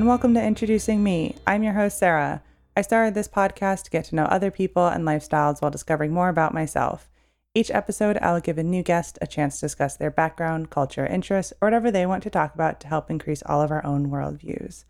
And welcome to Introducing Me. I'm your host, Sarah. I started this podcast to get to know other people and lifestyles while discovering more about myself. Each episode, I'll give a new guest a chance to discuss their background, culture, interests, or whatever they want to talk about to help increase all of our own worldviews.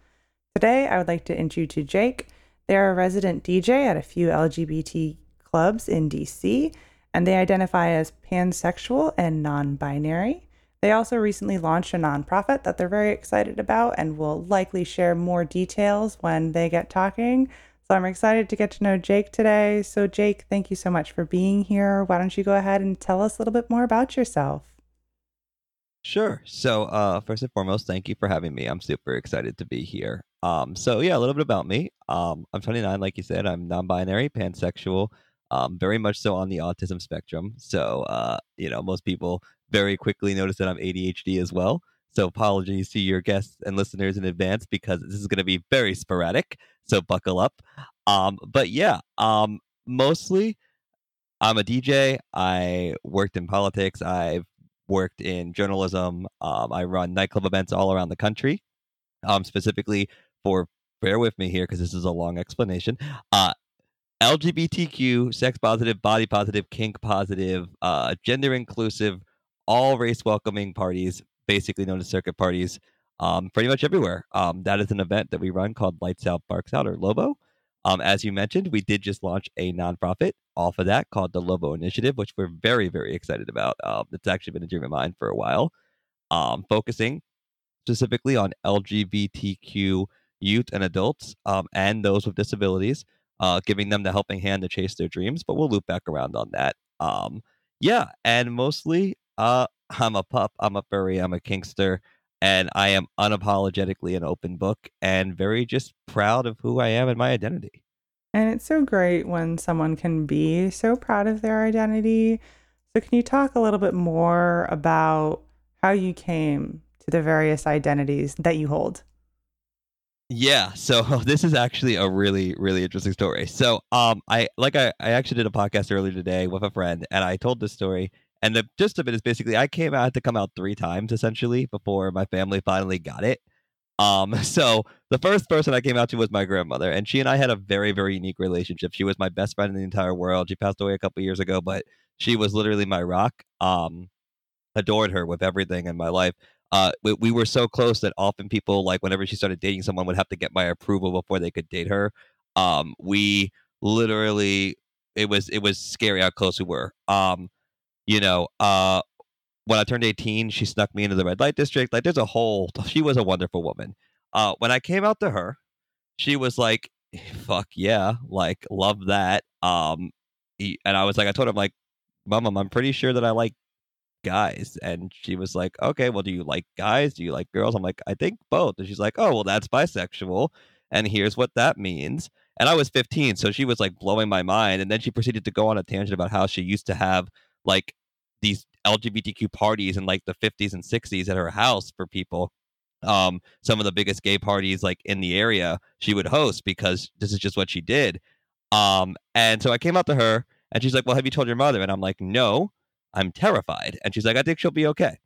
Today, I would like to introduce you to Jake. They're a resident DJ at a few LGBT clubs in DC, and they identify as pansexual and non binary. They also recently launched a nonprofit that they're very excited about and will likely share more details when they get talking. So I'm excited to get to know Jake today. So, Jake, thank you so much for being here. Why don't you go ahead and tell us a little bit more about yourself? Sure. So, uh, first and foremost, thank you for having me. I'm super excited to be here. Um, so yeah, a little bit about me. Um, I'm 29, like you said. I'm non-binary, pansexual, um, very much so on the autism spectrum. So, uh, you know, most people very quickly notice that I'm ADHD as well. So apologies to your guests and listeners in advance because this is going to be very sporadic. So buckle up. Um, but yeah, um, mostly I'm a DJ. I worked in politics. I've worked in journalism. Um, I run nightclub events all around the country. Um, specifically for bear with me here because this is a long explanation. Uh, LGBTQ, sex positive, body positive, kink positive, uh, gender inclusive, all race welcoming parties, basically known as circuit parties, um, pretty much everywhere. Um, that is an event that we run called Lights Out, Barks Out, or Lobo. Um, as you mentioned, we did just launch a nonprofit off of that called the Lobo Initiative, which we're very, very excited about. Um, it's actually been a dream of mine for a while, um, focusing specifically on LGBTQ youth and adults um, and those with disabilities, uh, giving them the helping hand to chase their dreams. But we'll loop back around on that. Um, yeah, and mostly, uh, I'm a pup, I'm a furry, I'm a kinkster, and I am unapologetically an open book and very just proud of who I am and my identity. And it's so great when someone can be so proud of their identity. So, can you talk a little bit more about how you came to the various identities that you hold? Yeah, so this is actually a really, really interesting story. So, um, I like I, I actually did a podcast earlier today with a friend, and I told this story. And the gist of it is basically I came out to come out three times essentially before my family finally got it. Um, so the first person I came out to was my grandmother, and she and I had a very, very unique relationship. She was my best friend in the entire world. She passed away a couple years ago, but she was literally my rock. Um, adored her with everything in my life uh, we, we, were so close that often people like whenever she started dating someone would have to get my approval before they could date her. Um, we literally it was it was scary how close we were. Um, you know, uh, when I turned 18, she snuck me into the red light district. Like, there's a whole. She was a wonderful woman. Uh, when I came out to her, she was like, "Fuck yeah, like love that." Um, he, and I was like, I told him like, "Mom, I'm pretty sure that I like guys. And she was like, okay, well, do you like guys? Do you like girls? I'm like, I think both. And she's like, oh, well, that's bisexual. And here's what that means. And I was 15, so she was like blowing my mind. And then she proceeded to go on a tangent about how she used to have like these LGBTQ parties in like the 50s and 60s at her house for people. Um, some of the biggest gay parties like in the area she would host because this is just what she did. Um, and so I came up to her and she's like, Well, have you told your mother? And I'm like, No. I'm terrified. And she's like, I think she'll be okay.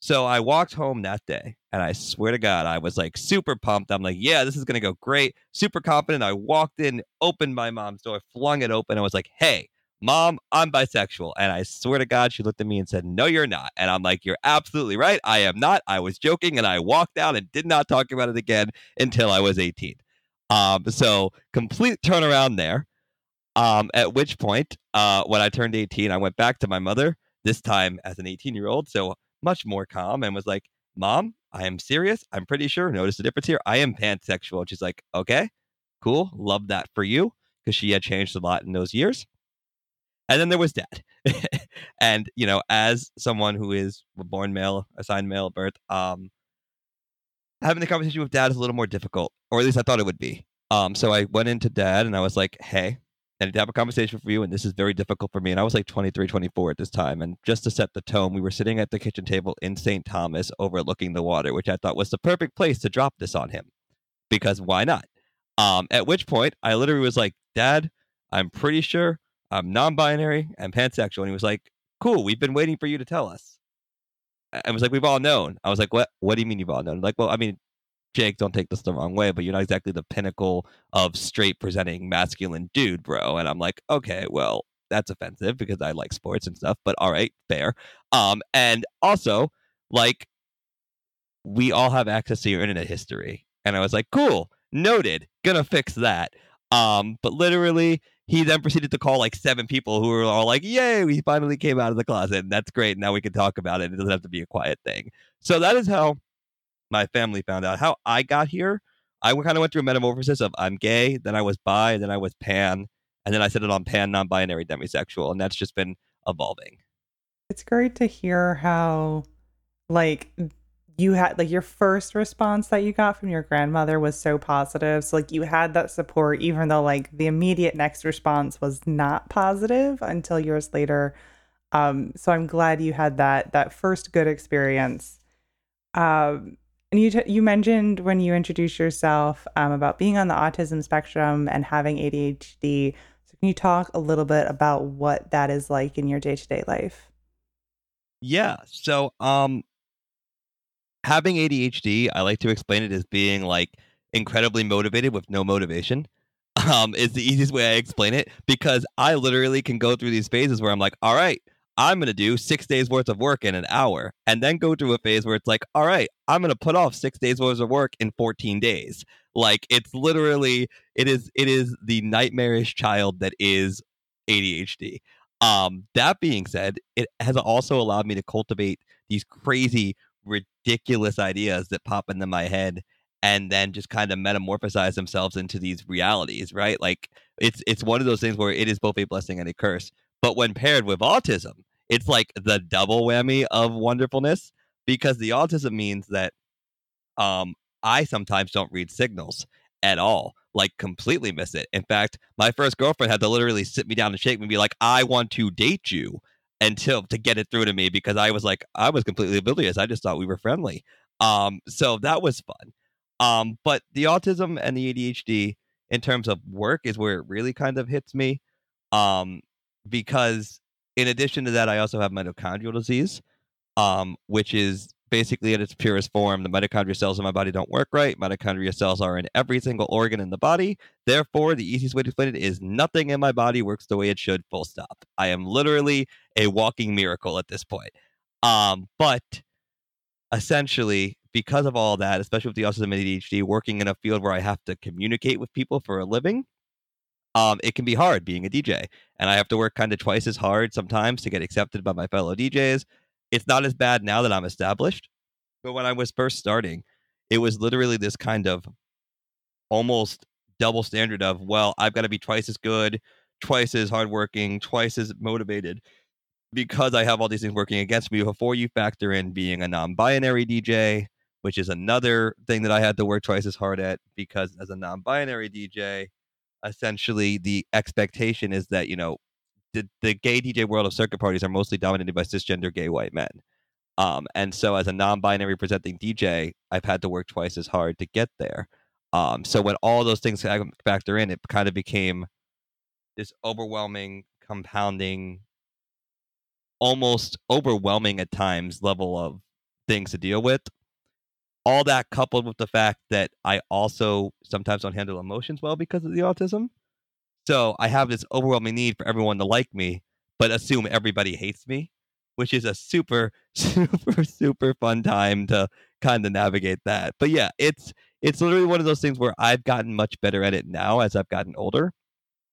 So I walked home that day and I swear to God, I was like super pumped. I'm like, yeah, this is going to go great. Super confident. I walked in, opened my mom's door, flung it open. I was like, hey, mom, I'm bisexual. And I swear to God, she looked at me and said, no, you're not. And I'm like, you're absolutely right. I am not. I was joking. And I walked out and did not talk about it again until I was 18. Um, so complete turnaround there. Um, at which point, uh, when I turned 18, I went back to my mother, this time as an 18 year old, so much more calm, and was like, Mom, I am serious. I'm pretty sure. Notice the difference here. I am pansexual. And she's like, Okay, cool. Love that for you. Because she had changed a lot in those years. And then there was dad. and, you know, as someone who is born male, assigned male at birth, um, having the conversation with dad is a little more difficult, or at least I thought it would be. Um, so I went into dad and I was like, hey, I need to have a conversation for you, and this is very difficult for me. And I was like 23, 24 at this time. And just to set the tone, we were sitting at the kitchen table in St. Thomas overlooking the water, which I thought was the perfect place to drop this on him because why not? Um, at which point, I literally was like, Dad, I'm pretty sure I'm non binary and pansexual. And he was like, Cool, we've been waiting for you to tell us. And I was like, We've all known. I was like, What, what do you mean you've all known? Like, well, I mean, Jake, don't take this the wrong way, but you're not exactly the pinnacle of straight presenting masculine dude, bro. And I'm like, okay, well, that's offensive because I like sports and stuff, but all right, fair. Um, and also, like, we all have access to your internet history. And I was like, cool, noted, gonna fix that. Um, but literally, he then proceeded to call like seven people who were all like, Yay, we finally came out of the closet. And that's great. Now we can talk about it. It doesn't have to be a quiet thing. So that is how my family found out. How I got here, I kind of went through a metamorphosis of I'm gay, then I was bi, then I was pan, and then I said it on pan, non binary, demisexual. And that's just been evolving. It's great to hear how, like, you had like your first response that you got from your grandmother was so positive. So like you had that support, even though like the immediate next response was not positive until years later. Um, so I'm glad you had that that first good experience. Um, and you t- you mentioned when you introduced yourself um, about being on the autism spectrum and having ADHD. So can you talk a little bit about what that is like in your day to day life? Yeah. So um having ADHD, I like to explain it as being like incredibly motivated with no motivation. Um, is the easiest way I explain it because I literally can go through these phases where I'm like, all right, I'm going to do six days worth of work in an hour, and then go through a phase where it's like, all right, I'm going to put off six days worth of work in 14 days. Like it's literally, it is, it is the nightmarish child that is ADHD. Um, that being said, it has also allowed me to cultivate these crazy ridiculous ideas that pop into my head and then just kind of metamorphosize themselves into these realities, right? Like it's it's one of those things where it is both a blessing and a curse. But when paired with autism, it's like the double whammy of wonderfulness because the autism means that um I sometimes don't read signals at all, like completely miss it. In fact, my first girlfriend had to literally sit me down and shake me and be like, "I want to date you." Until to get it through to me because I was like I was completely oblivious. I just thought we were friendly. Um, so that was fun. Um, but the autism and the ADHD in terms of work is where it really kind of hits me. Um, because in addition to that, I also have mitochondrial disease, um, which is basically at its purest form, the mitochondria cells in my body don't work right. Mitochondria cells are in every single organ in the body. Therefore, the easiest way to explain it is nothing in my body works the way it should, full stop. I am literally a walking miracle at this point. Um, but essentially, because of all that, especially with the autism and ADHD, working in a field where I have to communicate with people for a living, um, it can be hard being a DJ. And I have to work kind of twice as hard sometimes to get accepted by my fellow DJs it's not as bad now that I'm established. But when I was first starting, it was literally this kind of almost double standard of, well, I've got to be twice as good, twice as hardworking, twice as motivated because I have all these things working against me before you factor in being a non binary DJ, which is another thing that I had to work twice as hard at because as a non binary DJ, essentially the expectation is that, you know, the, the gay DJ world of circuit parties are mostly dominated by cisgender gay white men. Um, and so as a non-binary presenting DJ, I've had to work twice as hard to get there. Um, so when all those things factor in, it kind of became this overwhelming, compounding, almost overwhelming at times level of things to deal with. All that coupled with the fact that I also sometimes don't handle emotions well because of the autism. So I have this overwhelming need for everyone to like me, but assume everybody hates me, which is a super, super, super fun time to kind of navigate that. But yeah, it's it's literally one of those things where I've gotten much better at it now as I've gotten older.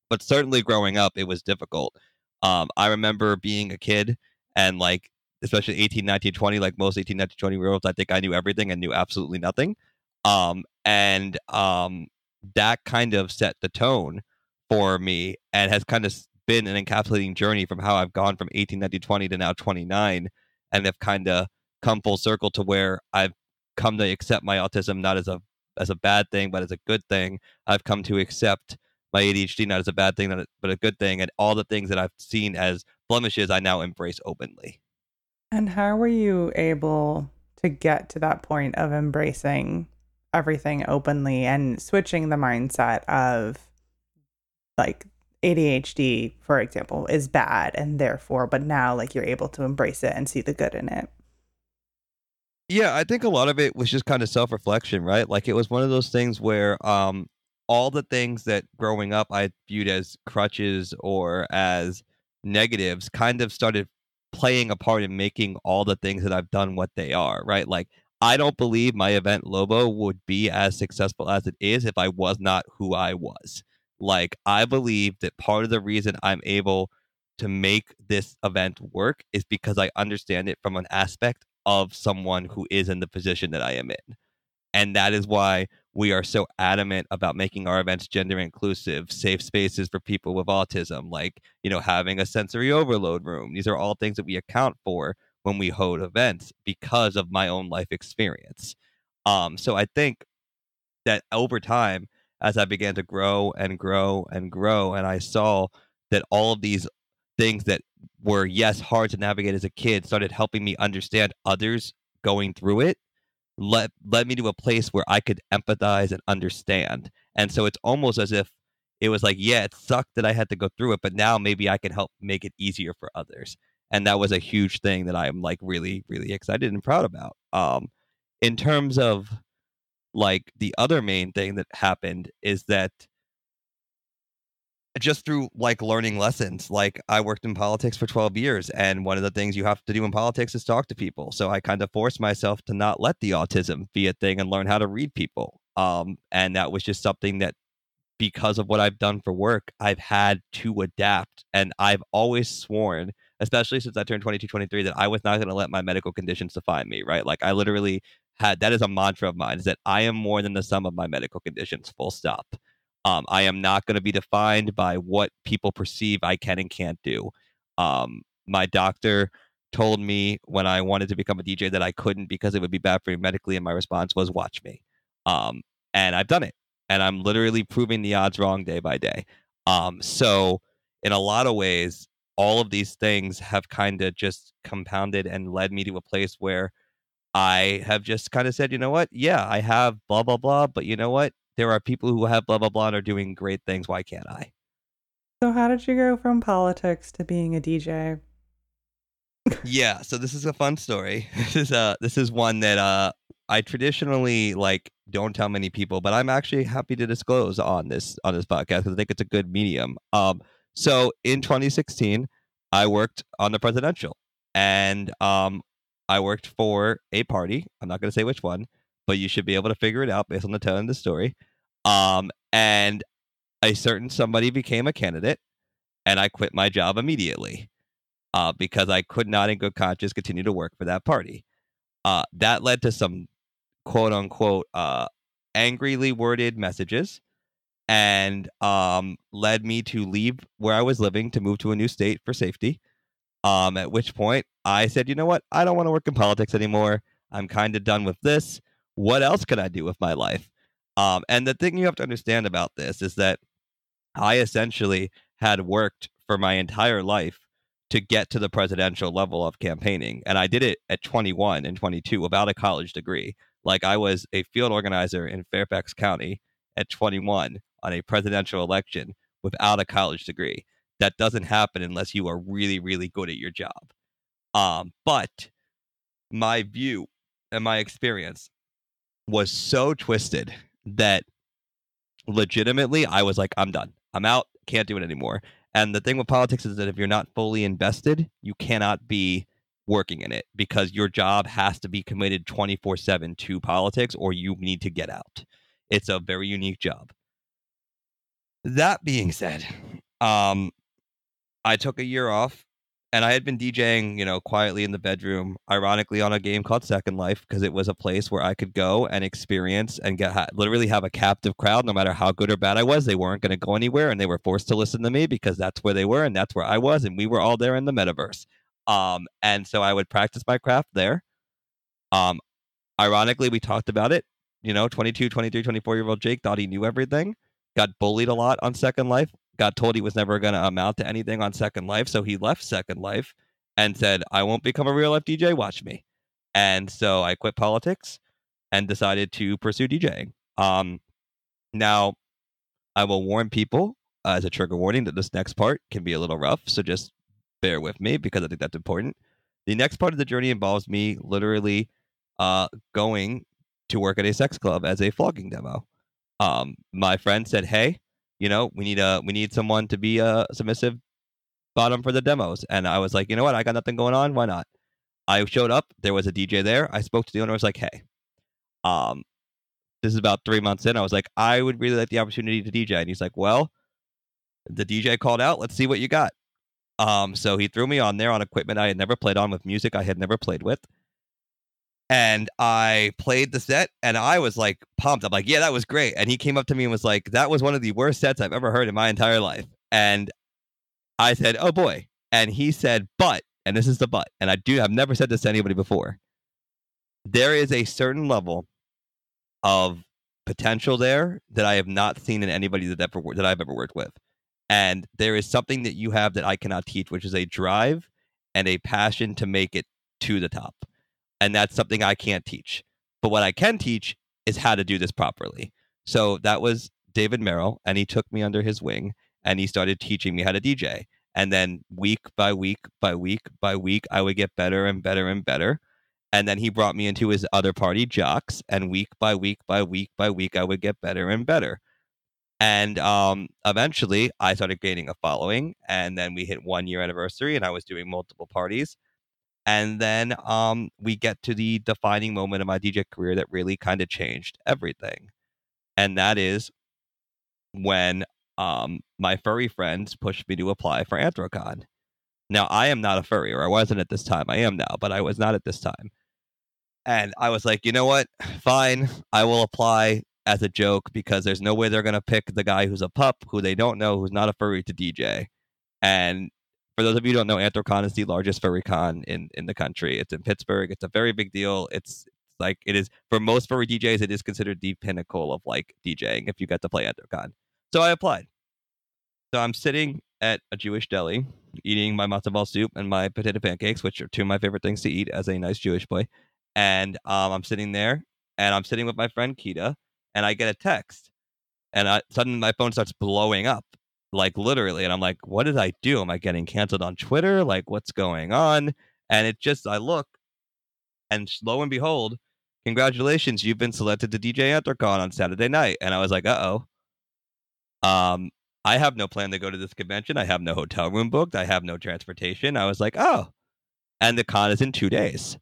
But certainly growing up, it was difficult. Um, I remember being a kid and like, especially 18, 19, 20, like most 18, 19, 20 year olds, I think I knew everything and knew absolutely nothing. Um, and um, that kind of set the tone for me and has kind of been an encapsulating journey from how I've gone from 18, 19, 20 to now 29 and have kind of come full circle to where I've come to accept my autism not as a as a bad thing but as a good thing. I've come to accept my ADHD not as a bad thing but a good thing and all the things that I've seen as blemishes I now embrace openly. And how were you able to get to that point of embracing everything openly and switching the mindset of like ADHD, for example, is bad and therefore, but now like you're able to embrace it and see the good in it. Yeah, I think a lot of it was just kind of self reflection, right? Like it was one of those things where um, all the things that growing up I viewed as crutches or as negatives kind of started playing a part in making all the things that I've done what they are, right? Like I don't believe my event Lobo would be as successful as it is if I was not who I was. Like I believe that part of the reason I'm able to make this event work is because I understand it from an aspect of someone who is in the position that I am in. And that is why we are so adamant about making our events gender inclusive, safe spaces for people with autism, like, you know, having a sensory overload room. These are all things that we account for when we hold events because of my own life experience. Um, so I think that over time, as I began to grow and grow and grow, and I saw that all of these things that were yes hard to navigate as a kid started helping me understand others going through it led led me to a place where I could empathize and understand. And so it's almost as if it was like, yeah, it sucked that I had to go through it, but now maybe I can help make it easier for others. And that was a huge thing that I'm like really, really excited and proud about. Um, in terms of like the other main thing that happened is that just through like learning lessons like i worked in politics for 12 years and one of the things you have to do in politics is talk to people. So i kind of forced myself to not let the autism be a thing and learn how to read people um, and that was just something that because of what i've done for work i've had to adapt and i've always sworn especially since i turned 22 23 that i was not going to let my medical conditions define me right? Like i literally had that is a mantra of mine is that i am more than the sum of my medical conditions full stop um, I am not going to be defined by what people perceive I can and can't do. Um, my doctor told me when I wanted to become a DJ that I couldn't because it would be bad for me medically, and my response was, "Watch me." Um, and I've done it, and I'm literally proving the odds wrong day by day. Um, so, in a lot of ways, all of these things have kind of just compounded and led me to a place where I have just kind of said, you know what? Yeah, I have blah blah blah, but you know what? there are people who have blah blah blah and are doing great things. Why can't I? So how did you go from politics to being a DJ? yeah, so this is a fun story. This is uh this is one that uh I traditionally like don't tell many people, but I'm actually happy to disclose on this on this podcast because I think it's a good medium. Um so in 2016, I worked on the presidential and um I worked for a party. I'm not going to say which one, but you should be able to figure it out based on the tone of the story. Um, and a certain somebody became a candidate, and I quit my job immediately uh, because I could not, in good conscience, continue to work for that party. Uh, that led to some quote unquote uh, angrily worded messages and um, led me to leave where I was living to move to a new state for safety. Um, at which point I said, you know what? I don't want to work in politics anymore. I'm kind of done with this what else can I do with my life? Um, and the thing you have to understand about this is that I essentially had worked for my entire life to get to the presidential level of campaigning. And I did it at 21 and 22 without a college degree. Like I was a field organizer in Fairfax County at 21 on a presidential election without a college degree. That doesn't happen unless you are really, really good at your job. Um, but my view and my experience was so twisted that legitimately I was like, I'm done. I'm out. Can't do it anymore. And the thing with politics is that if you're not fully invested, you cannot be working in it because your job has to be committed 24 7 to politics or you need to get out. It's a very unique job. That being said, um, I took a year off and I had been DJing, you know, quietly in the bedroom, ironically on a game called Second Life because it was a place where I could go and experience and get literally have a captive crowd. No matter how good or bad I was, they weren't going to go anywhere, and they were forced to listen to me because that's where they were and that's where I was, and we were all there in the metaverse. Um, and so I would practice my craft there. Um, ironically, we talked about it. You know, 22, 23, 24 year old Jake thought he knew everything. Got bullied a lot on Second Life got told he was never going to amount to anything on Second Life. So he left Second Life and said, I won't become a real life DJ. Watch me. And so I quit politics and decided to pursue DJing. Um, now, I will warn people uh, as a trigger warning that this next part can be a little rough. So just bear with me because I think that's important. The next part of the journey involves me literally uh, going to work at a sex club as a flogging demo. Um, my friend said, "Hey, you know, we need a we need someone to be a submissive bottom for the demos," and I was like, "You know what? I got nothing going on. Why not?" I showed up. There was a DJ there. I spoke to the owner. I was like, "Hey, um, this is about three months in. I was like, I would really like the opportunity to DJ." And he's like, "Well, the DJ called out. Let's see what you got." Um, so he threw me on there on equipment I had never played on with music I had never played with. And I played the set and I was like pumped. I'm like, yeah, that was great. And he came up to me and was like, that was one of the worst sets I've ever heard in my entire life. And I said, oh boy. And he said, but, and this is the but, and I do, I've never said this to anybody before. There is a certain level of potential there that I have not seen in anybody that, ever, that I've ever worked with. And there is something that you have that I cannot teach, which is a drive and a passion to make it to the top. And that's something I can't teach. But what I can teach is how to do this properly. So that was David Merrill, and he took me under his wing and he started teaching me how to DJ. And then week by week by week by week, I would get better and better and better. And then he brought me into his other party, Jocks, and week by week by week by week, I would get better and better. And um, eventually, I started gaining a following, and then we hit one year anniversary, and I was doing multiple parties. And then um, we get to the defining moment of my DJ career that really kind of changed everything, and that is when um, my furry friends pushed me to apply for Anthrocon. Now, I am not a furry, or I wasn't at this time. I am now, but I was not at this time. And I was like, you know what? Fine, I will apply as a joke because there's no way they're going to pick the guy who's a pup who they don't know who's not a furry to DJ. And for those of you who don't know, Anthrocon is the largest furry con in, in the country. It's in Pittsburgh. It's a very big deal. It's like it is for most furry DJs, it is considered the pinnacle of like DJing if you get to play Anthrocon. So I applied. So I'm sitting at a Jewish deli eating my matzo ball soup and my potato pancakes, which are two of my favorite things to eat as a nice Jewish boy. And um, I'm sitting there and I'm sitting with my friend Kita and I get a text, and I, suddenly my phone starts blowing up, like literally, and I'm like, "What did I do? Am I getting canceled on Twitter? Like, what's going on?" And it just, I look, and lo and behold, congratulations, you've been selected to DJ Anthrocon on Saturday night. And I was like, uh oh. Um, I have no plan to go to this convention. I have no hotel room booked. I have no transportation. I was like, oh. And the con is in two days.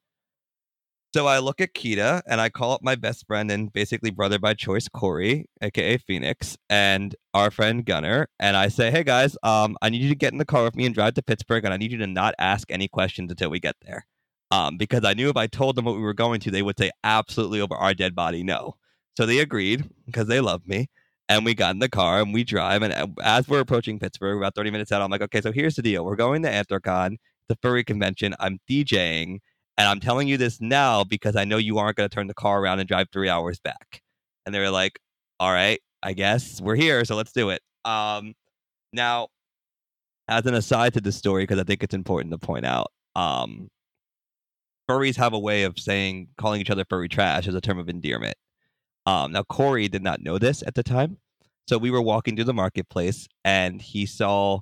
So I look at Kita and I call up my best friend and basically brother by choice, Corey, aka Phoenix, and our friend Gunner, and I say, "Hey guys, um, I need you to get in the car with me and drive to Pittsburgh, and I need you to not ask any questions until we get there." Um, because I knew if I told them what we were going to, they would say absolutely over our dead body no. So they agreed because they love me, and we got in the car and we drive. And uh, as we're approaching Pittsburgh, about thirty minutes out, I'm like, "Okay, so here's the deal: we're going to Anthrocon, the furry convention. I'm DJing." And I'm telling you this now because I know you aren't going to turn the car around and drive three hours back. And they were like, all right, I guess we're here. So let's do it. Um, now, as an aside to this story, because I think it's important to point out, um, furries have a way of saying, calling each other furry trash as a term of endearment. Um, now, Corey did not know this at the time. So we were walking through the marketplace and he saw,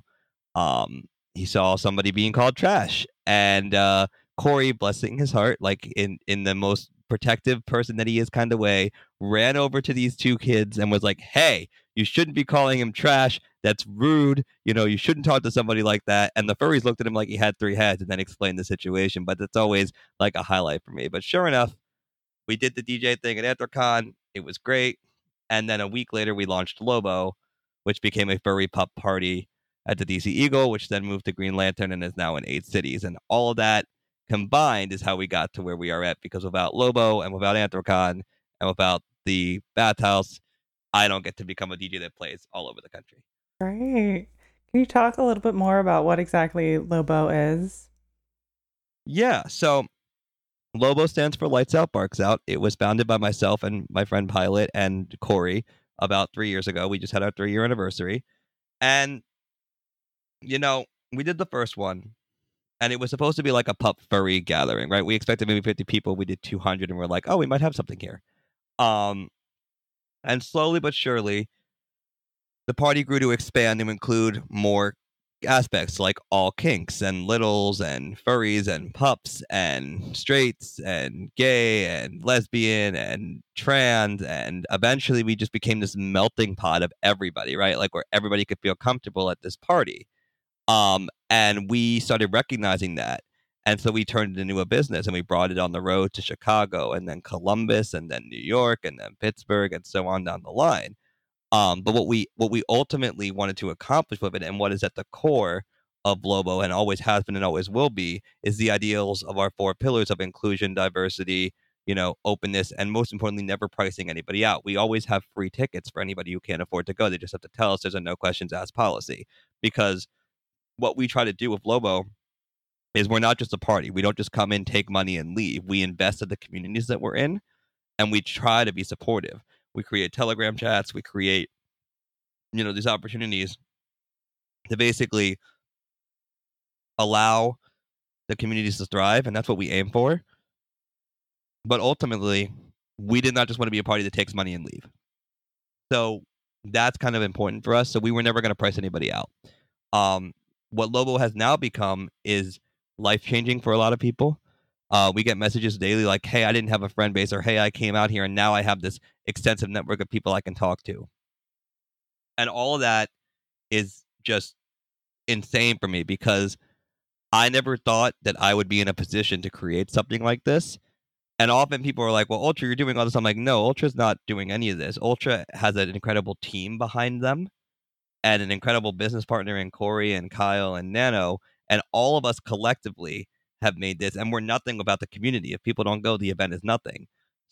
um, he saw somebody being called trash. And, uh, Corey, blessing his heart, like in in the most protective person that he is kind of way, ran over to these two kids and was like, "Hey, you shouldn't be calling him trash. That's rude. You know, you shouldn't talk to somebody like that." And the furries looked at him like he had three heads and then explained the situation. But that's always like a highlight for me. But sure enough, we did the DJ thing at Anthrocon. It was great. And then a week later, we launched Lobo, which became a furry pup party at the DC Eagle, which then moved to Green Lantern and is now in eight cities. And all of that combined is how we got to where we are at because without Lobo and without Anthrocon and without the bathhouse, I don't get to become a DJ that plays all over the country. Right. Can you talk a little bit more about what exactly Lobo is? Yeah. So Lobo stands for Lights Out, Barks Out. It was founded by myself and my friend Pilot and Corey about three years ago. We just had our three year anniversary. And, you know, we did the first one and it was supposed to be like a pup furry gathering, right? We expected maybe 50 people. We did 200, and we're like, oh, we might have something here. Um, and slowly but surely, the party grew to expand to include more aspects like all kinks and littles and furries and pups and straights and gay and lesbian and trans and eventually we just became this melting pot of everybody right like where everybody could feel comfortable at this party um and we started recognizing that and so we turned it into a business and we brought it on the road to chicago and then columbus and then new york and then pittsburgh and so on down the line um, but what we what we ultimately wanted to accomplish with it, and what is at the core of Lobo, and always has been and always will be, is the ideals of our four pillars of inclusion, diversity, you know, openness, and most importantly, never pricing anybody out. We always have free tickets for anybody who can't afford to go. They just have to tell us there's a no questions asked policy because what we try to do with Lobo is we're not just a party. We don't just come in, take money, and leave. We invest in the communities that we're in, and we try to be supportive. We create telegram chats. We create you know these opportunities to basically allow the communities to thrive and that's what we aim for. But ultimately we did not just want to be a party that takes money and leave. So that's kind of important for us. So we were never going to price anybody out. Um, what lobo has now become is life changing for a lot of people uh, we get messages daily like, hey, I didn't have a friend base, or hey, I came out here and now I have this extensive network of people I can talk to. And all of that is just insane for me because I never thought that I would be in a position to create something like this. And often people are like, well, Ultra, you're doing all this. I'm like, no, Ultra's not doing any of this. Ultra has an incredible team behind them and an incredible business partner in Corey and Kyle and Nano. And all of us collectively have made this, and we're nothing without the community. If people don't go, the event is nothing.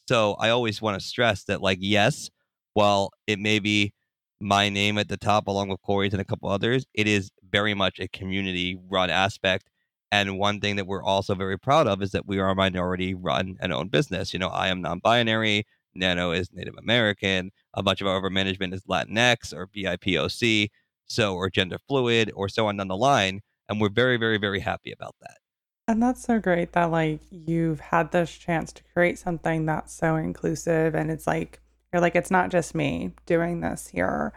So I always want to stress that, like, yes, while it may be my name at the top along with Corey's and a couple others, it is very much a community run aspect. And one thing that we're also very proud of is that we are a minority run and owned business. You know, I am non binary, Nano is Native American, a bunch of our upper management is Latinx or BIPOC, so or gender fluid or so on down the line. And we're very, very, very happy about that. And that's so great that like you've had this chance to create something that's so inclusive and it's like you're like it's not just me doing this here.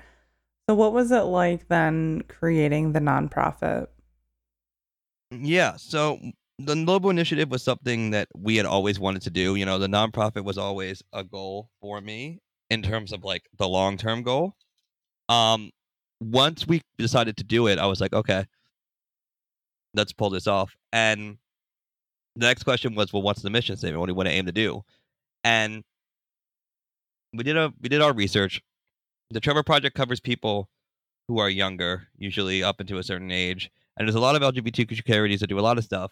So what was it like then creating the nonprofit? Mm, yeah, so the Lobo Initiative was something that we had always wanted to do. You know, the nonprofit was always a goal for me in terms of like the long term goal. Um, once we decided to do it, I was like, okay, let's pull this off. And the next question was, well, what's the mission statement? What do you want to aim to do? And we did a we did our research. The Trevor Project covers people who are younger, usually up into a certain age, and there's a lot of LGBTQ charities that do a lot of stuff.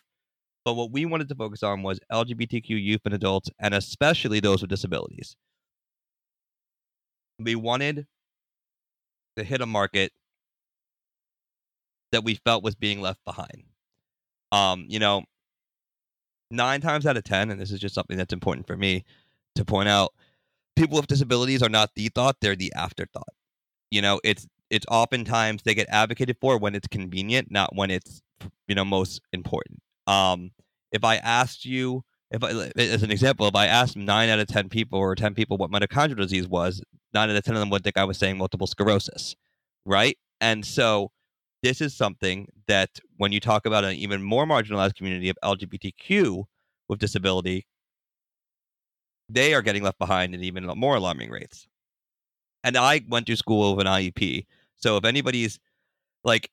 But what we wanted to focus on was LGBTQ youth and adults, and especially those with disabilities. We wanted to hit a market that we felt was being left behind. Um, you know, nine times out of 10, and this is just something that's important for me to point out, people with disabilities are not the thought, they're the afterthought. You know, it's it's oftentimes they get advocated for when it's convenient, not when it's you know most important. Um, if I asked you, if I, as an example, if I asked nine out of ten people or ten people what mitochondrial disease was, nine out of ten of them would think I was saying multiple sclerosis, right? And so this is something that when you talk about an even more marginalized community of LGBTQ with disability, they are getting left behind at even more alarming rates. And I went to school with an IEP. So if anybody's like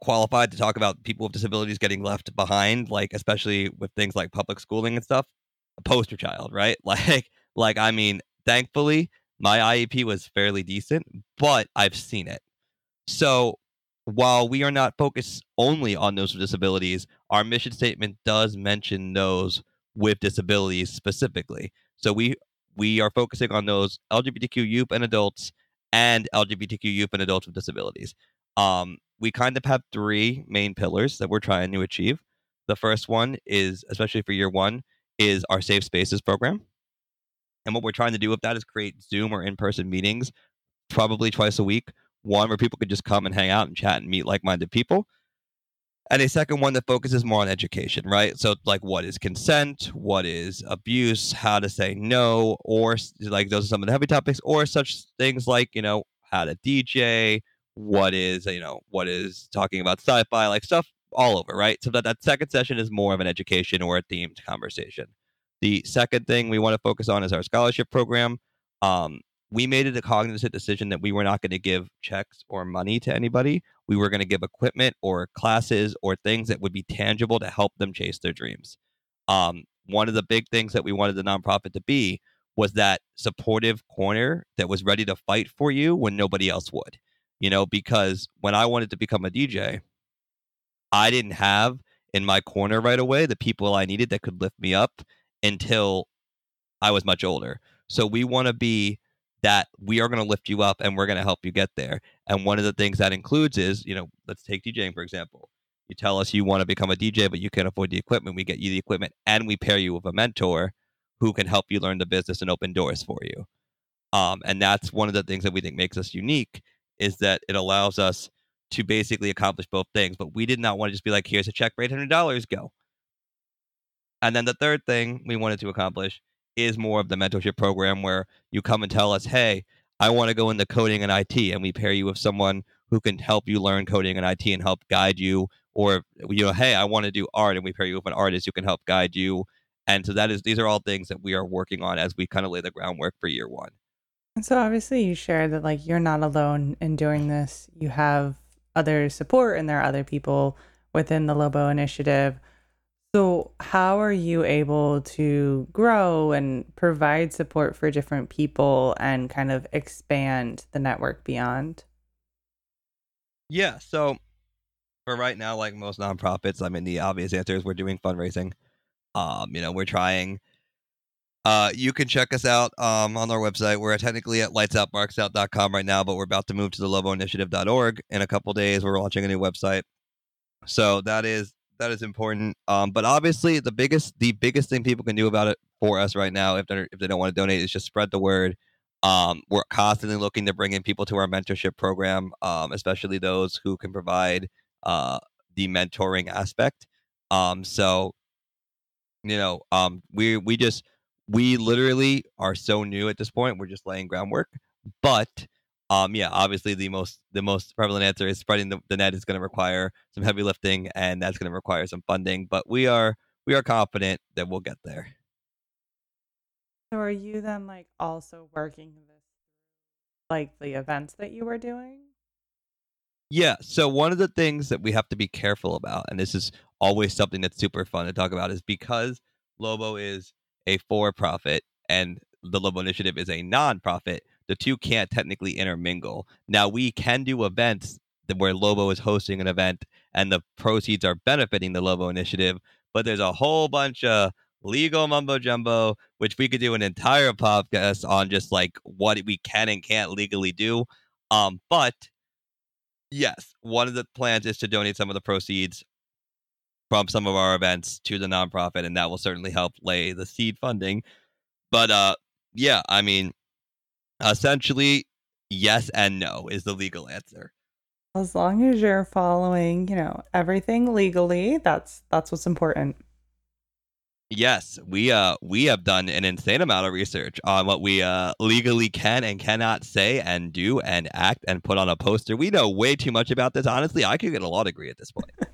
qualified to talk about people with disabilities getting left behind, like especially with things like public schooling and stuff, a poster child, right? Like like I mean, thankfully my IEP was fairly decent, but I've seen it. So while we are not focused only on those with disabilities, our mission statement does mention those with disabilities specifically. So we we are focusing on those LGBTQ youth and adults and LGBTQ youth and adults with disabilities. Um, we kind of have three main pillars that we're trying to achieve. The first one is, especially for year one, is our safe spaces program. And what we're trying to do with that is create Zoom or in person meetings, probably twice a week, one where people could just come and hang out and chat and meet like-minded people. And a second one that focuses more on education right? So like what is consent? What is abuse? How to say no? Or like those are some of the heavy topics or such things like you know how to dj what is you know what is talking about sci-fi like stuff all over right? So that that second session is more of an education or a themed conversation. The second thing we want to focus on is our scholarship program. Um, we made it a cognizant decision that we were not going to give checks or money to anybody. We were going to give equipment or classes or things that would be tangible to help them chase their dreams. Um, one of the big things that we wanted the nonprofit to be was that supportive corner that was ready to fight for you when nobody else would you know, because when I wanted to become a DJ, I didn't have in my corner right away the people I needed that could lift me up until I was much older. So we want to be that we are going to lift you up and we're going to help you get there. And one of the things that includes is, you know, let's take DJing for example. You tell us you want to become a DJ, but you can't afford the equipment. We get you the equipment and we pair you with a mentor who can help you learn the business and open doors for you. Um, and that's one of the things that we think makes us unique is that it allows us to basically accomplish both things. But we did not want to just be like, here's a check for $800, go. And then the third thing we wanted to accomplish is more of the mentorship program where you come and tell us, hey, I want to go into coding and IT, and we pair you with someone who can help you learn coding and IT and help guide you. Or you know, hey, I want to do art, and we pair you with an artist who can help guide you. And so that is these are all things that we are working on as we kind of lay the groundwork for year one. And so obviously you share that like you're not alone in doing this. You have other support and there are other people within the Lobo initiative. So how are you able to grow and provide support for different people and kind of expand the network beyond? Yeah, so for right now, like most nonprofits, I mean the obvious answer is we're doing fundraising. Um, you know, we're trying uh, you can check us out um, on our website. We're technically at lightsoutbarksout.com right now, but we're about to move to the loboinitiative.org in a couple days. We're launching a new website. So that is that is important. Um, but obviously the biggest the biggest thing people can do about it for us right now, if they if they don't want to donate, is just spread the word. Um, we're constantly looking to bring in people to our mentorship program, um, especially those who can provide uh, the mentoring aspect. Um, so you know, um, we we just we literally are so new at this point. We're just laying groundwork. But um, yeah, obviously the most the most prevalent answer is spreading the, the net is going to require some heavy lifting, and that's going to require some funding. But we are we are confident that we'll get there. So are you then like also working this like the events that you were doing? Yeah. So one of the things that we have to be careful about, and this is always something that's super fun to talk about, is because Lobo is a for profit and the Lobo Initiative is a non-profit, the two can't technically intermingle. Now we can do events where Lobo is hosting an event and the proceeds are benefiting the Lobo Initiative, but there's a whole bunch of legal mumbo jumbo, which we could do an entire podcast on just like what we can and can't legally do. Um, but yes, one of the plans is to donate some of the proceeds from some of our events to the nonprofit, and that will certainly help lay the seed funding. But uh, yeah, I mean, essentially, yes and no is the legal answer. As long as you're following, you know, everything legally, that's that's what's important. Yes, we uh we have done an insane amount of research on what we uh legally can and cannot say and do and act and put on a poster. We know way too much about this. Honestly, I could get a law degree at this point.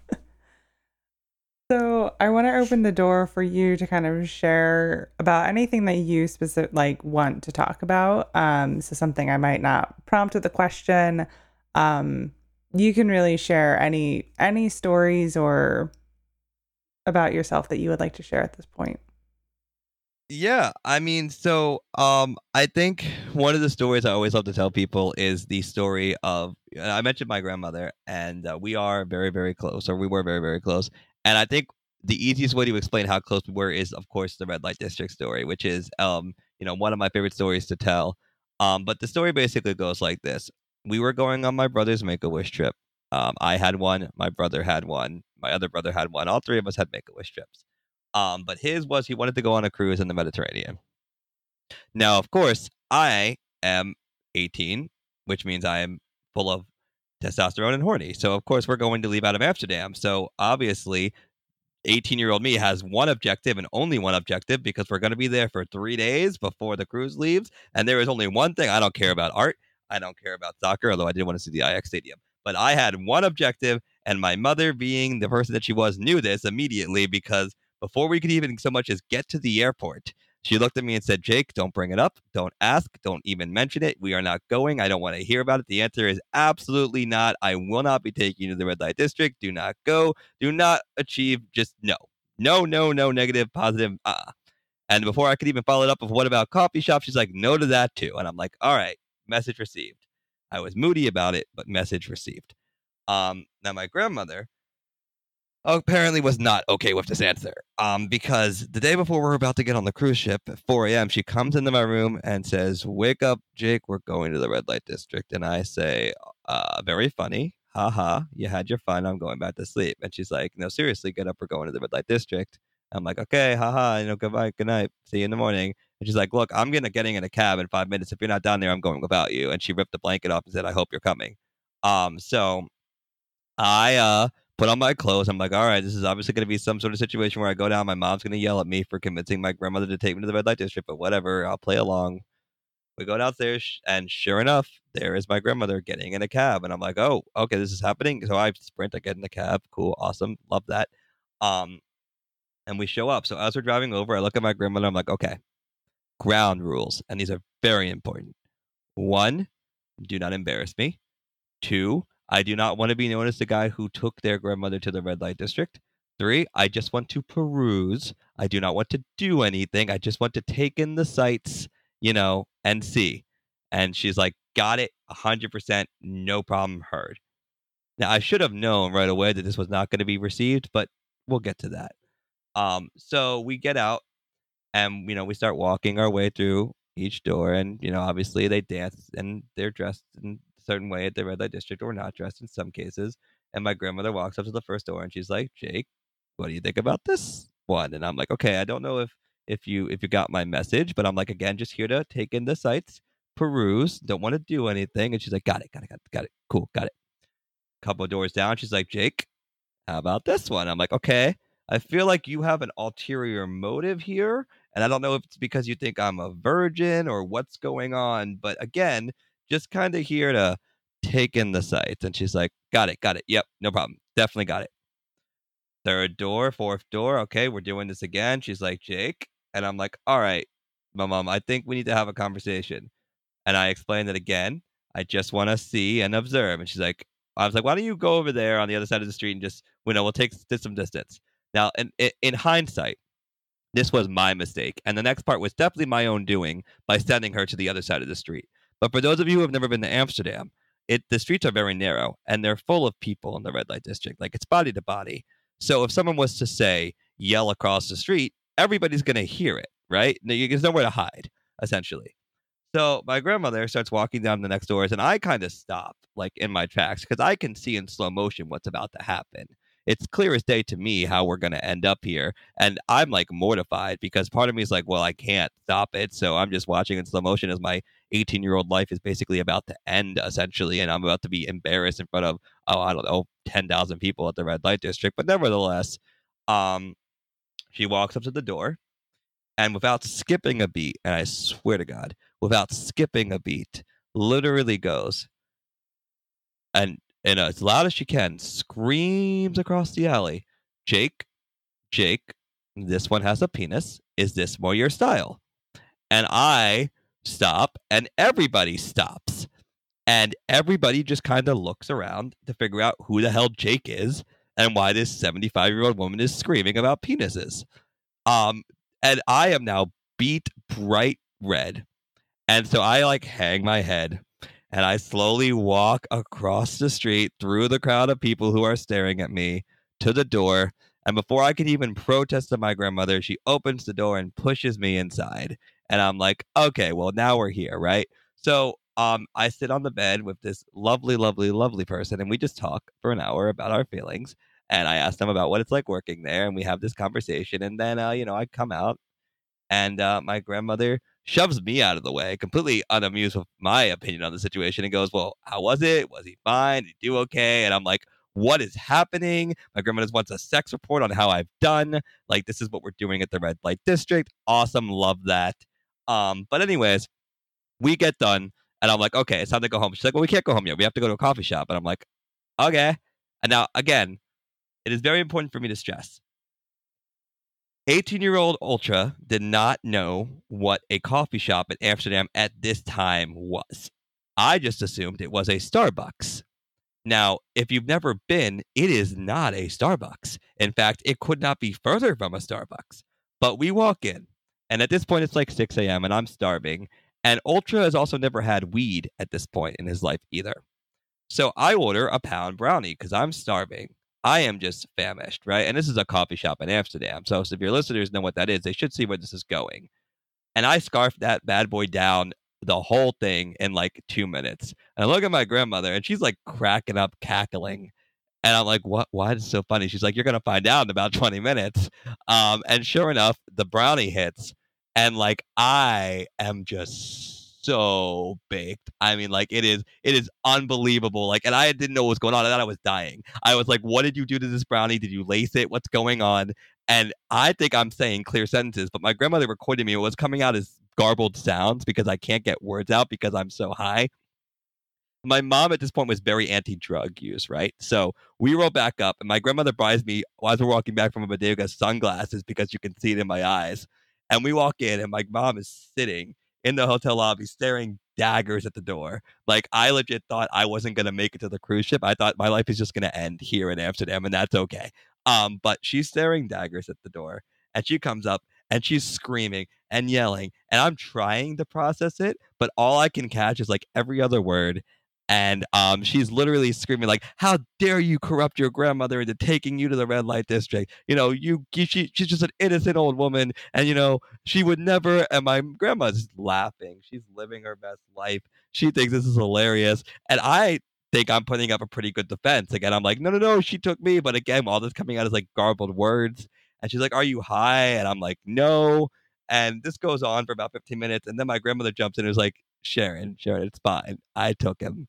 So I want to open the door for you to kind of share about anything that you specific like want to talk about. Um, so something I might not prompt with a question. Um, you can really share any any stories or about yourself that you would like to share at this point. Yeah, I mean, so um, I think one of the stories I always love to tell people is the story of I mentioned my grandmother, and uh, we are very, very close, or we were very, very close. And I think the easiest way to explain how close we were is, of course, the red light district story, which is, um, you know, one of my favorite stories to tell. Um, but the story basically goes like this: We were going on my brother's Make a Wish trip. Um, I had one, my brother had one, my other brother had one. All three of us had Make a Wish trips. Um, but his was he wanted to go on a cruise in the Mediterranean. Now, of course, I am 18, which means I am full of testosterone and horny. So of course we're going to leave out of Amsterdam. So obviously 18 year old me has one objective and only one objective because we're going to be there for three days before the cruise leaves. And there is only one thing I don't care about art. I don't care about soccer, although I did want to see the Ajax Stadium. But I had one objective, and my mother, being the person that she was, knew this immediately because before we could even so much as get to the airport, she looked at me and said, Jake, don't bring it up. Don't ask. Don't even mention it. We are not going. I don't want to hear about it. The answer is absolutely not. I will not be taking you to the red light district. Do not go. Do not achieve. Just no. No, no, no, negative, positive. Uh. And before I could even follow it up with what about coffee shop, she's like, no to that too. And I'm like, all right, message received. I was moody about it, but message received. Um, now my grandmother apparently was not okay with this answer. Um, because the day before we're about to get on the cruise ship at 4 a.m., she comes into my room and says, Wake up, Jake, we're going to the red light district. And I say, uh, very funny. Ha ha, you had your fun. I'm going back to sleep. And she's like, No, seriously, get up. We're going to the red light district. I'm like, okay, haha, you know, goodbye, good night, see you in the morning. And she's like, look, I'm gonna getting in a cab in five minutes. If you're not down there, I'm going without you. And she ripped the blanket off and said, I hope you're coming. Um, so I uh put on my clothes. I'm like, all right, this is obviously going to be some sort of situation where I go down. My mom's going to yell at me for convincing my grandmother to take me to the red light district, but whatever, I'll play along. We go downstairs, and sure enough, there is my grandmother getting in a cab, and I'm like, oh, okay, this is happening. So I sprint, I get in the cab, cool, awesome, love that. Um, and we show up. So as we're driving over, I look at my grandmother. I'm like, okay, ground rules, and these are very important. One, do not embarrass me. Two, I do not want to be known as the guy who took their grandmother to the red light district. Three, I just want to peruse. I do not want to do anything. I just want to take in the sights, you know, and see. And she's like, got it, 100%, no problem, heard. Now, I should have known right away that this was not going to be received, but we'll get to that. Um, so we get out and, you know, we start walking our way through each door. And, you know, obviously they dance and they're dressed in certain way at the red light district or not dressed in some cases. And my grandmother walks up to the first door and she's like, Jake, what do you think about this one? And I'm like, okay, I don't know if if you if you got my message, but I'm like, again, just here to take in the sights, peruse, don't want to do anything. And she's like, got it, got it, got it, got it. Cool, got it. Couple doors down, she's like, Jake, how about this one? I'm like, okay. I feel like you have an ulterior motive here. And I don't know if it's because you think I'm a virgin or what's going on. But again, just kind of here to take in the sights. And she's like, got it, got it. Yep, no problem. Definitely got it. Third door, fourth door. Okay, we're doing this again. She's like, Jake. And I'm like, all right, my mom, I think we need to have a conversation. And I explained it again. I just want to see and observe. And she's like, I was like, why don't you go over there on the other side of the street and just, you know, we'll take some distance. Now, in, in hindsight, this was my mistake. And the next part was definitely my own doing by sending her to the other side of the street. But for those of you who have never been to Amsterdam, it the streets are very narrow and they're full of people in the red light district. Like it's body to body. So if someone was to say yell across the street, everybody's going to hear it, right? There's nowhere to hide, essentially. So my grandmother starts walking down the next doors, and I kind of stop, like in my tracks, because I can see in slow motion what's about to happen it's clear as day to me how we're going to end up here. And I'm like mortified because part of me is like, well, I can't stop it. So I'm just watching in slow motion as my 18 year old life is basically about to end, essentially. And I'm about to be embarrassed in front of, oh, I don't know, 10,000 people at the red light district. But nevertheless, um, she walks up to the door and without skipping a beat, and I swear to God, without skipping a beat, literally goes, and and as loud as she can, screams across the alley, Jake, Jake, this one has a penis. Is this more your style? And I stop, and everybody stops. And everybody just kind of looks around to figure out who the hell Jake is and why this 75 year old woman is screaming about penises. Um, and I am now beat bright red. And so I like hang my head and I slowly walk across the street through the crowd of people who are staring at me to the door. And before I can even protest to my grandmother, she opens the door and pushes me inside. And I'm like, okay, well, now we're here, right? So um, I sit on the bed with this lovely, lovely, lovely person, and we just talk for an hour about our feelings. And I ask them about what it's like working there, and we have this conversation. And then, uh, you know, I come out, and uh, my grandmother shoves me out of the way, completely unamused with my opinion on the situation, and goes, Well, how was it? Was he fine? Did he do okay? And I'm like, What is happening? My grandmother wants a sex report on how I've done. Like, this is what we're doing at the red light district. Awesome. Love that. Um, but, anyways, we get done. And I'm like, okay, it's time to go home. She's like, well, we can't go home yet. We have to go to a coffee shop. And I'm like, okay. And now, again, it is very important for me to stress 18 year old Ultra did not know what a coffee shop in Amsterdam at this time was. I just assumed it was a Starbucks. Now, if you've never been, it is not a Starbucks. In fact, it could not be further from a Starbucks. But we walk in, and at this point, it's like 6 a.m., and I'm starving. And Ultra has also never had weed at this point in his life either. So I order a pound brownie because I'm starving. I am just famished, right? And this is a coffee shop in Amsterdam. So if your listeners know what that is, they should see where this is going. And I scarfed that bad boy down the whole thing in like two minutes. And I look at my grandmother and she's like cracking up, cackling. And I'm like, what? Why is it so funny? She's like, you're going to find out in about 20 minutes. Um, and sure enough, the brownie hits. And like, I am just so baked. I mean, like it is, it is unbelievable. Like, and I didn't know what was going on. I thought I was dying. I was like, what did you do to this brownie? Did you lace it? What's going on? And I think I'm saying clear sentences, but my grandmother recorded me. It was coming out as garbled sounds because I can't get words out because I'm so high. My mom at this point was very anti drug use, right? So we roll back up, and my grandmother buys me, as we're walking back from a bodega, sunglasses because you can see it in my eyes. And we walk in, and my mom is sitting in the hotel lobby staring daggers at the door. Like I legit thought I wasn't gonna make it to the cruise ship. I thought my life is just gonna end here in Amsterdam, and that's okay. Um, but she's staring daggers at the door, and she comes up and she's screaming and yelling, and I'm trying to process it, but all I can catch is like every other word, and um, she's literally screaming like, "How dare you corrupt your grandmother into taking you to the red light district? You know, you, she, she's just an innocent old woman, and you know she would never." And my grandma's laughing; she's living her best life. She thinks this is hilarious, and I think I'm putting up a pretty good defense. Again, I'm like, "No, no, no, she took me," but again, all this coming out is like garbled words, and she's like, "Are you high?" And I'm like, "No." And this goes on for about 15 minutes, and then my grandmother jumps in and is like, Sharon, Sharon, it's fine. I took him.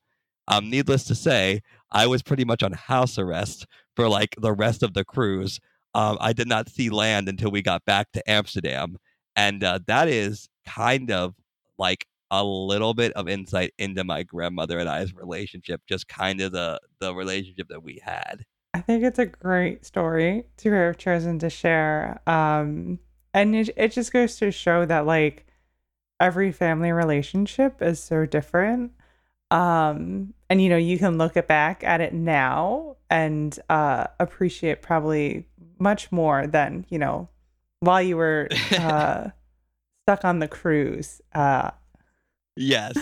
Um, needless to say, I was pretty much on house arrest for like the rest of the cruise. Um, I did not see land until we got back to Amsterdam, and uh, that is kind of like a little bit of insight into my grandmother and I's relationship, just kind of the the relationship that we had. I think it's a great story to have chosen to share. Um, and it, it just goes to show that like every family relationship is so different um, and you know, you can look it back at it now and uh, appreciate probably much more than you know while you were uh, stuck on the cruise. Uh, yes,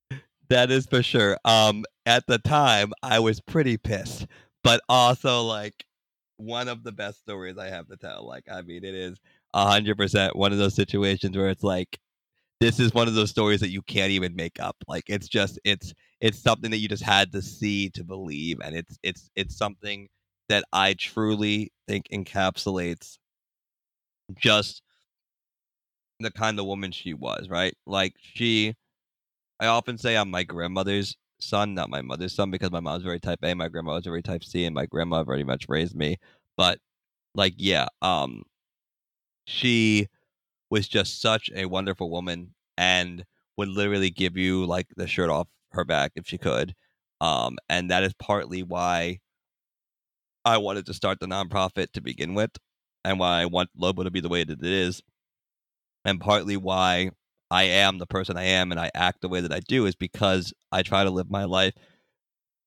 that is for sure. Um, at the time, I was pretty pissed, but also like one of the best stories I have to tell. Like, I mean, it is hundred percent one of those situations where it's like this is one of those stories that you can't even make up. Like it's just it's it's something that you just had to see to believe, and it's it's it's something that I truly think encapsulates just the kind of woman she was, right? Like she I often say I'm my grandmother's son, not my mother's son, because my mom's very type A, my grandma was very type C, and my grandma very much raised me. But like, yeah, um she was just such a wonderful woman and would literally give you like the shirt off her back if she could. Um, and that is partly why I wanted to start the nonprofit to begin with, and why I want Lobo to be the way that it is, and partly why I am the person I am and I act the way that I do is because I try to live my life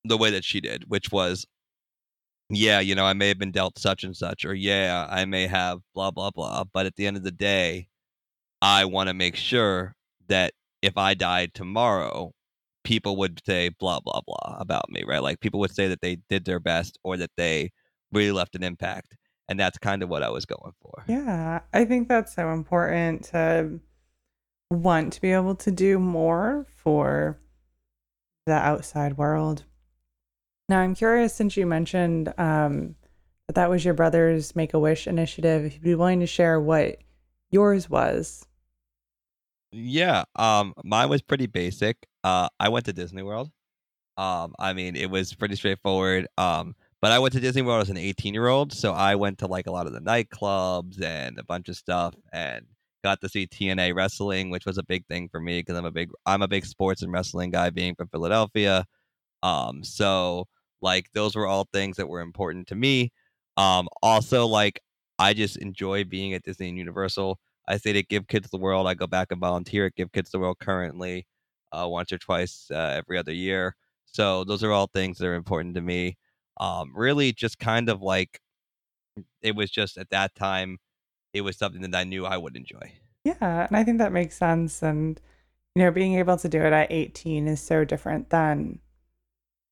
the way that she did, which was, yeah, you know, I may have been dealt such and such, or yeah, I may have blah blah blah, but at the end of the day, I want to make sure that if I died tomorrow, people would say blah blah blah about me, right? Like people would say that they did their best or that they really left an impact. And that's kind of what I was going for. Yeah, I think that's so important to want to be able to do more for the outside world. Now, I'm curious since you mentioned um, that that was your brother's Make a Wish initiative, if you'd be willing to share what yours was. Yeah, um, mine was pretty basic. Uh, I went to Disney World. Um, I mean, it was pretty straightforward. Um, but I went to Disney World as an 18 year old, so I went to like a lot of the nightclubs and a bunch of stuff. And got to see TNA wrestling, which was a big thing for me because I'm a big I'm a big sports and wrestling guy, being from Philadelphia. Um, so like those were all things that were important to me. Um, also like I just enjoy being at Disney and Universal. I say to Give Kids the World. I go back and volunteer at Give Kids the World currently, uh, once or twice uh, every other year. So those are all things that are important to me. Um, really, just kind of like it was just at that time, it was something that I knew I would enjoy. Yeah, and I think that makes sense. And you know, being able to do it at 18 is so different than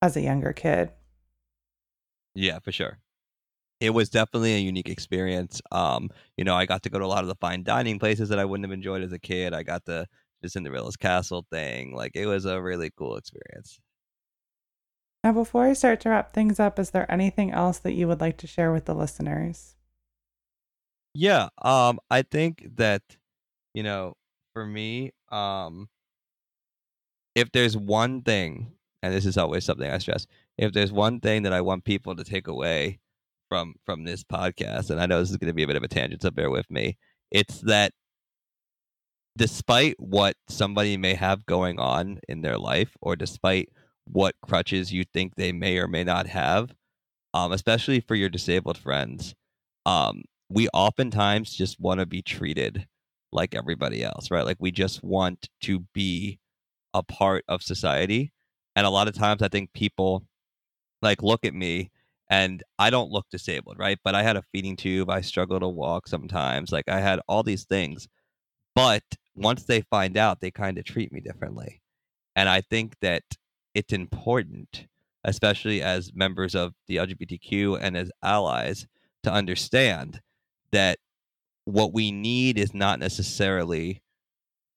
as a younger kid. Yeah, for sure. It was definitely a unique experience. Um, you know, I got to go to a lot of the fine dining places that I wouldn't have enjoyed as a kid. I got the the Cinderella's castle thing. Like it was a really cool experience. Now, before I start to wrap things up, is there anything else that you would like to share with the listeners? Yeah, um, I think that, you know, for me, um, if there's one thing, and this is always something I stress, if there's one thing that I want people to take away from from this podcast, and I know this is going to be a bit of a tangent, so bear with me, it's that despite what somebody may have going on in their life, or despite what crutches you think they may or may not have, um, especially for your disabled friends, um, we oftentimes just want to be treated like everybody else, right? Like we just want to be a part of society. And a lot of times I think people like look at me and I don't look disabled, right? But I had a feeding tube. I struggle to walk sometimes. Like I had all these things. But once they find out, they kind of treat me differently. And I think that it's important, especially as members of the LGBTQ and as allies, to understand that what we need is not necessarily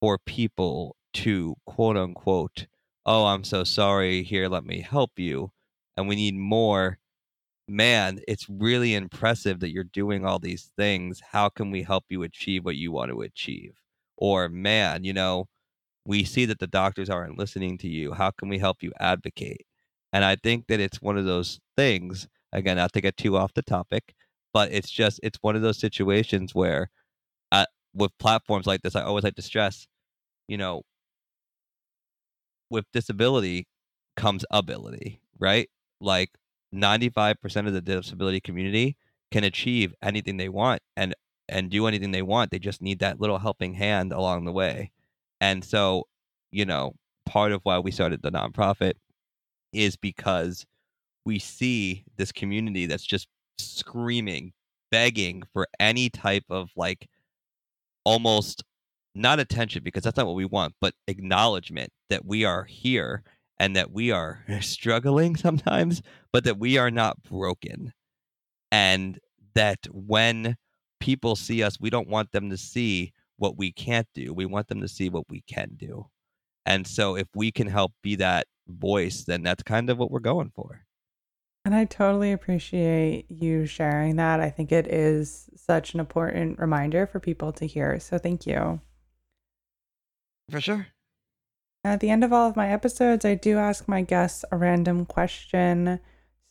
for people to quote unquote, oh, I'm so sorry, here, let me help you. And we need more, man, it's really impressive that you're doing all these things. How can we help you achieve what you want to achieve? Or, man, you know, we see that the doctors aren't listening to you. How can we help you advocate? And I think that it's one of those things, again, not to get too off the topic, but it's just, it's one of those situations where uh, with platforms like this, I always like to stress, you know, with disability comes ability, right? Like 95% of the disability community can achieve anything they want and and do anything they want. They just need that little helping hand along the way. And so, you know, part of why we started the nonprofit is because we see this community that's just screaming, begging for any type of like almost not attention because that's not what we want, but acknowledgement that we are here and that we are struggling sometimes, but that we are not broken. And that when people see us, we don't want them to see what we can't do. We want them to see what we can do. And so if we can help be that voice, then that's kind of what we're going for. And I totally appreciate you sharing that. I think it is such an important reminder for people to hear. So thank you. For sure. At the end of all of my episodes, I do ask my guests a random question.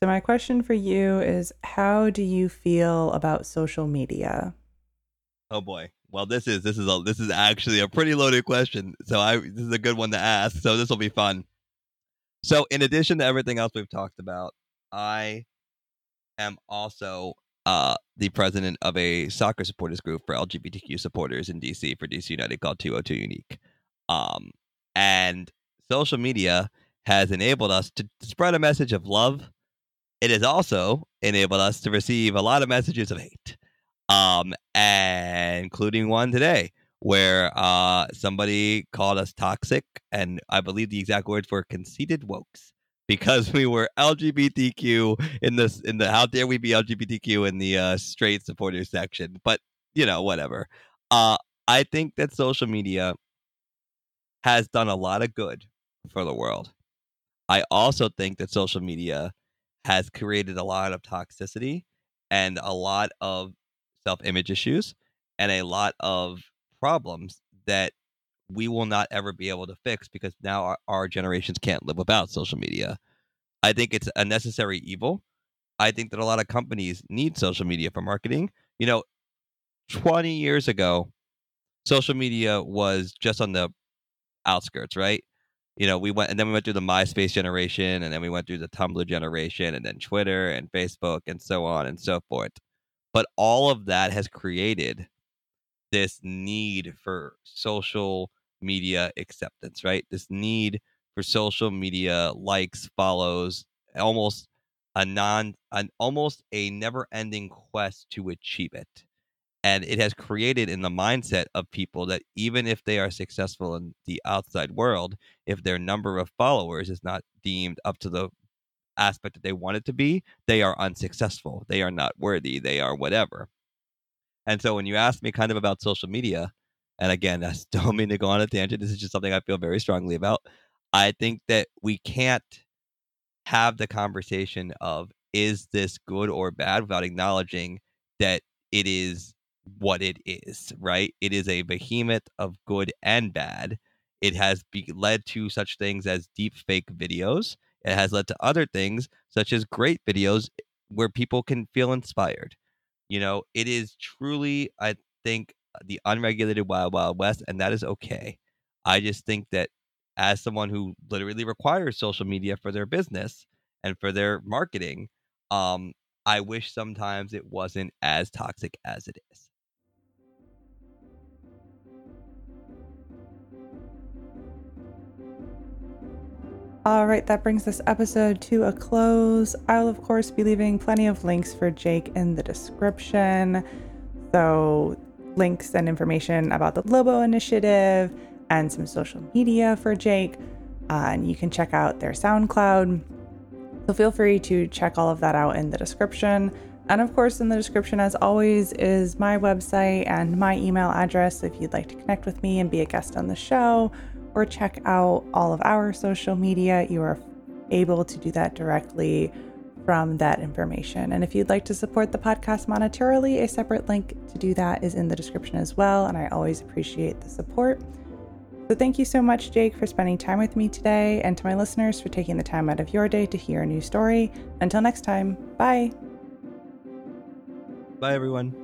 So, my question for you is How do you feel about social media? Oh boy. Well, this is this is a this is actually a pretty loaded question. So I this is a good one to ask. So this will be fun. So in addition to everything else we've talked about, I am also uh, the president of a soccer supporters group for LGBTQ supporters in DC for DC United called 202 Unique. Um, and social media has enabled us to spread a message of love. It has also enabled us to receive a lot of messages of hate um, and including one today where uh, somebody called us toxic, and I believe the exact words were conceited wokes because we were LGBTQ in this in the how dare we be LGBTQ in the uh, straight supporters section, but you know whatever. Uh, I think that social media has done a lot of good for the world. I also think that social media has created a lot of toxicity and a lot of self image issues and a lot of problems that we will not ever be able to fix because now our, our generations can't live without social media. I think it's a necessary evil. I think that a lot of companies need social media for marketing. You know, 20 years ago, social media was just on the outskirts, right? You know, we went and then we went through the MySpace generation, and then we went through the Tumblr generation, and then Twitter and Facebook, and so on and so forth. But all of that has created this need for social media acceptance, right? This need for social media likes, follows, almost a non an almost a never-ending quest to achieve it. And it has created in the mindset of people that even if they are successful in the outside world, if their number of followers is not deemed up to the aspect that they want it to be, they are unsuccessful. They are not worthy. They are whatever. And so when you ask me kind of about social media, and again, I don't mean to go on a tangent. This is just something I feel very strongly about. I think that we can't have the conversation of is this good or bad without acknowledging that it is what it is, right? It is a behemoth of good and bad. It has be- led to such things as deep fake videos. It has led to other things such as great videos where people can feel inspired. You know, it is truly, I think, the unregulated wild, wild west, and that is okay. I just think that as someone who literally requires social media for their business and for their marketing, um, I wish sometimes it wasn't as toxic as it is. All right, that brings this episode to a close. I'll, of course, be leaving plenty of links for Jake in the description. So, links and information about the Lobo Initiative and some social media for Jake. Uh, and you can check out their SoundCloud. So, feel free to check all of that out in the description. And of course, in the description, as always, is my website and my email address if you'd like to connect with me and be a guest on the show or check out all of our social media, you are able to do that directly from that information. And if you'd like to support the podcast monetarily, a separate link to do that is in the description as well. And I always appreciate the support. So thank you so much, Jake, for spending time with me today, and to my listeners for taking the time out of your day to hear a new story. Until next time, bye. Bye, everyone.